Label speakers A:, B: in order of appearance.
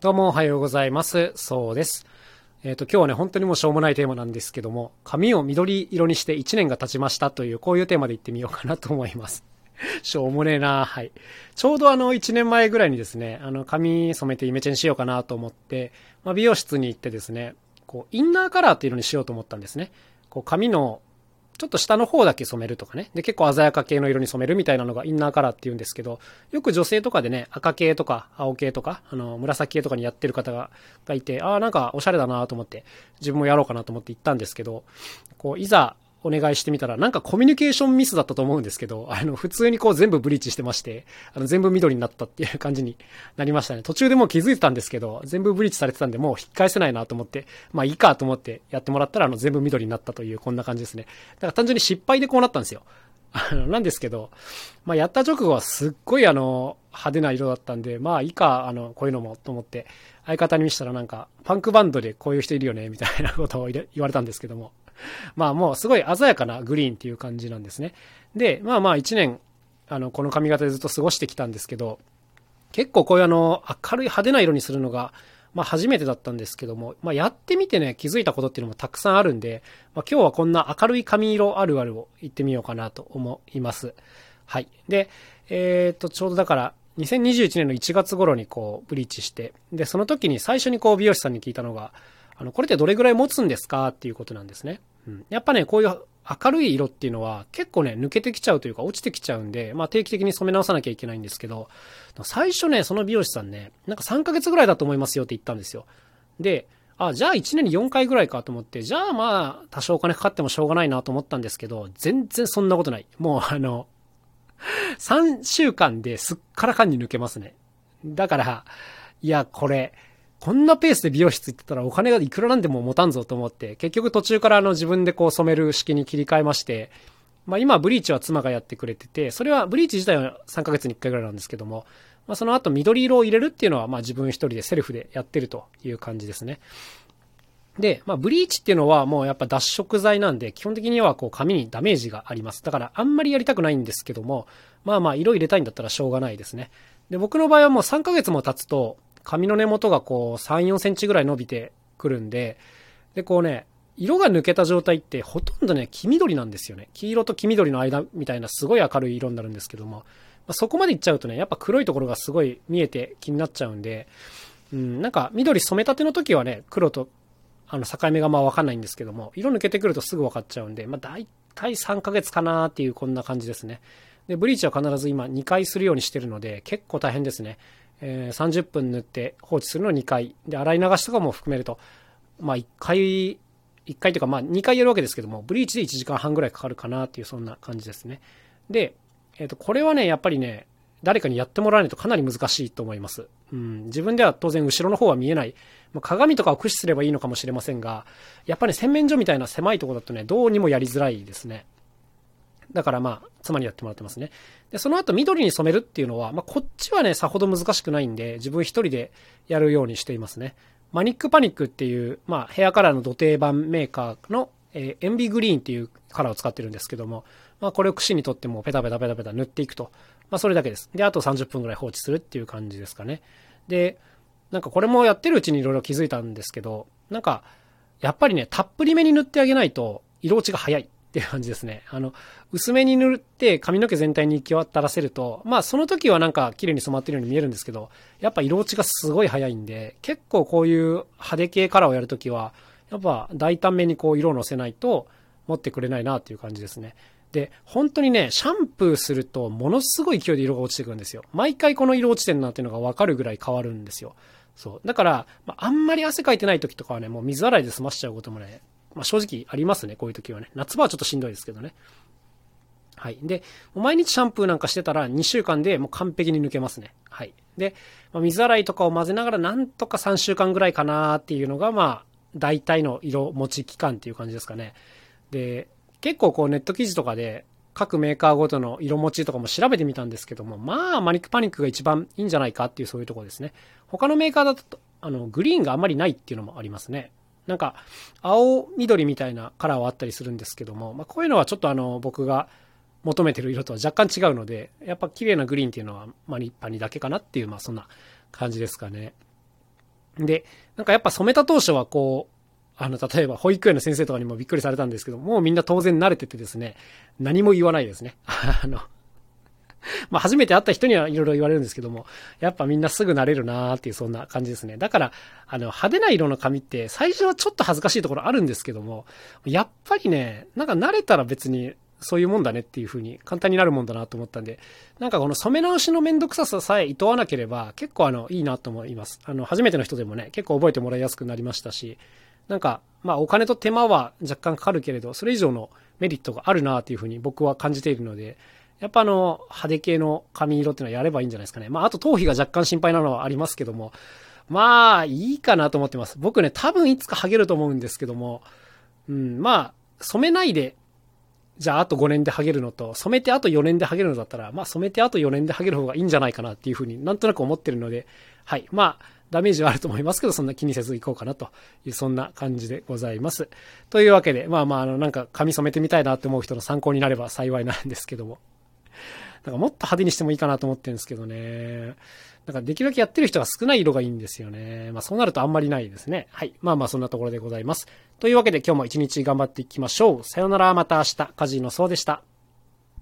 A: どうもおはようございます。そうです。えっ、と、今日はね、本当にもうしょうもないテーマなんですけども、髪を緑色にして1年が経ちましたという、こういうテーマで言ってみようかなと思います。しょうもねえなはい。ちょうどあの、1年前ぐらいにですね、あの、髪染めてイメチェンしようかなと思って、まあ、美容室に行ってですね、こう、インナーカラーっていうのにしようと思ったんですね。こう、髪のちょっと下の方だけ染めるとかね。で、結構鮮やか系の色に染めるみたいなのがインナーカラーって言うんですけど、よく女性とかでね、赤系とか青系とか、あの、紫系とかにやってる方ががいて、ああ、なんかおしゃれだなと思って、自分もやろうかなと思って行ったんですけど、こう、いざ、お願いしてみたら、なんかコミュニケーションミスだったと思うんですけど、あの、普通にこう全部ブリーチしてまして、あの、全部緑になったっていう感じになりましたね。途中でもう気づいてたんですけど、全部ブリーチされてたんで、もう引き返せないなと思って、まあいいかと思ってやってもらったら、あの、全部緑になったという、こんな感じですね。だから単純に失敗でこうなったんですよ。あの、なんですけど、まあやった直後はすっごいあの、派手な色だったんで、まあいいか、あの、こういうのもと思って、相方に見せたらなんか、パンクバンドでこういう人いるよね、みたいなことを言われたんですけども。まあもうすごい鮮やかなグリーンっていう感じなんですね。で、まあまあ一年、あの、この髪型でずっと過ごしてきたんですけど、結構こういうあの、明るい派手な色にするのが、まあ初めてだったんですけども、まあやってみてね、気づいたことっていうのもたくさんあるんで、まあ今日はこんな明るい髪色あるあるを言ってみようかなと思います。はい。で、えー、っと、ちょうどだから、2021年の1月頃にこう、ブリーチして、で、その時に最初にこう、美容師さんに聞いたのが、あの、これってどれぐらい持つんですかっていうことなんですね。うん。やっぱね、こういう明るい色っていうのは結構ね、抜けてきちゃうというか落ちてきちゃうんで、まあ定期的に染め直さなきゃいけないんですけど、最初ね、その美容師さんね、なんか3ヶ月ぐらいだと思いますよって言ったんですよ。で、あ、じゃあ1年に4回ぐらいかと思って、じゃあまあ多少お金かかってもしょうがないなと思ったんですけど、全然そんなことない。もうあの、3週間ですっからかんに抜けますね。だから、いや、これ、こんなペースで美容室行ってたらお金がいくらなんでも持たんぞと思って、結局途中からあの自分でこう染める式に切り替えまして、まあ今ブリーチは妻がやってくれてて、それはブリーチ自体は3ヶ月に1回ぐらいなんですけども、まあその後緑色を入れるっていうのはまあ自分一人でセルフでやってるという感じですね。で、まあ、ブリーチっていうのはもうやっぱ脱色剤なんで、基本的にはこう髪にダメージがあります。だからあんまりやりたくないんですけども、まあまあ色入れたいんだったらしょうがないですね。で、僕の場合はもう3ヶ月も経つと、髪の根元がこう3、4センチぐらい伸びてくるんで、で、こうね、色が抜けた状態ってほとんどね、黄緑なんですよね。黄色と黄緑の間みたいなすごい明るい色になるんですけども、まあ、そこまでいっちゃうとね、やっぱ黒いところがすごい見えて気になっちゃうんで、うん、なんか緑染めたての時はね、黒とあの、境目がまあわかんないんですけども、色抜けてくるとすぐ分かっちゃうんで、まあ大体3ヶ月かなっていうこんな感じですね。で、ブリーチは必ず今2回するようにしてるので、結構大変ですね。えー、30分塗って放置するの2回。で、洗い流しとかも含めると、まあ1回、1回というかまあ2回やるわけですけども、ブリーチで1時間半ぐらいかかるかなっていうそんな感じですね。で、えっ、ー、と、これはね、やっぱりね、誰かにやってもらわないとかなり難しいと思います。うん、自分では当然後ろの方は見えない。まあ、鏡とかを駆使すればいいのかもしれませんが、やっぱり、洗面所みたいな狭いところだとね、どうにもやりづらいですね。だからまあ、妻にやってもらってますね。で、その後緑に染めるっていうのは、まあ、こっちはね、さほど難しくないんで、自分一人でやるようにしていますね。マニックパニックっていう、まあ、ヘアカラーの土定番メーカーの、えー、エンビグリーンっていうカラーを使ってるんですけども、まあ、これを串にとってもペタペタペタペタ塗っていくと。まあ、それだけです。で、あと30分ぐらい放置するっていう感じですかね。で、なんかこれもやってるうちにいろいろ気づいたんですけど、なんか、やっぱりね、たっぷりめに塗ってあげないと、色落ちが早いっていう感じですね。あの、薄めに塗って髪の毛全体に行き渡らせると、まあその時はなんか綺麗に染まってるように見えるんですけど、やっぱ色落ちがすごい早いんで、結構こういう派手系カラーをやるときは、やっぱ大胆めにこう色をのせないと持ってくれないなっていう感じですね。で、本当にね、シャンプーするとものすごい勢いで色が落ちてくるんですよ。毎回この色落ちてるなっていうのがわかるぐらい変わるんですよ。そう。だから、まあ、あんまり汗かいてない時とかはね、もう水洗いで済ましちゃうこともね、まあ、正直ありますね、こういう時はね。夏場はちょっとしんどいですけどね。はい。で、毎日シャンプーなんかしてたら2週間でもう完璧に抜けますね。はい。で、まあ、水洗いとかを混ぜながらなんとか3週間ぐらいかなっていうのが、まあ、大体の色持ち期間っていう感じですかね。で、結構こうネット記事とかで各メーカーごとの色持ちとかも調べてみたんですけども、まあ、マニックパニックが一番いいんじゃないかっていうそういうとこですね。他のメーカーだと、あの、グリーンがあんまりないっていうのもありますね。なんか、青、緑みたいなカラーはあったりするんですけども、まあ、こういうのはちょっとあの、僕が求めてる色とは若干違うので、やっぱ綺麗なグリーンっていうのはマニッパニだけかなっていう、まあそんな感じですかね。で、なんかやっぱ染めた当初はこう、あの、例えば保育園の先生とかにもびっくりされたんですけど、もうみんな当然慣れててですね、何も言わないですね。あの、まあ初めて会った人にはいろいろ言われるんですけども、やっぱみんなすぐ慣れるなーっていうそんな感じですね。だから、あの、派手な色の髪って最初はちょっと恥ずかしいところあるんですけども、やっぱりね、なんか慣れたら別にそういうもんだねっていう風に簡単になるもんだなと思ったんで、なんかこの染め直しのめんどくさささえ厭わなければ結構あの、いいなと思います。あの、初めての人でもね、結構覚えてもらいやすくなりましたし、なんか、まあお金と手間は若干かかるけれど、それ以上のメリットがあるなっていう風に僕は感じているので、やっぱあの、派手系の髪色っていうのはやればいいんじゃないですかね。まああと頭皮が若干心配なのはありますけども、まあいいかなと思ってます。僕ね、多分いつかハゲると思うんですけども、うん、まあ、染めないでじゃああと5年でハゲるのと、染めてあと4年でハゲるのだったら、まあ染めてあと4年でハゲる方がいいんじゃないかなっていうふうになんとなく思ってるので、はい。まあ、ダメージはあると思いますけど、そんな気にせずいこうかなという、そんな感じでございます。というわけで、まあまあ、あの、なんか髪染めてみたいなって思う人の参考になれば幸いなんですけども。なんかもっと派手にしてもいいかなと思ってるんですけどね。なんかできるだけやってる人が少ない色がいいんですよね。まあそうなるとあんまりないですね。はい。まあまあそんなところでございます。というわけで今日も一日頑張っていきましょう。さよならまた明日。カジノそうでした。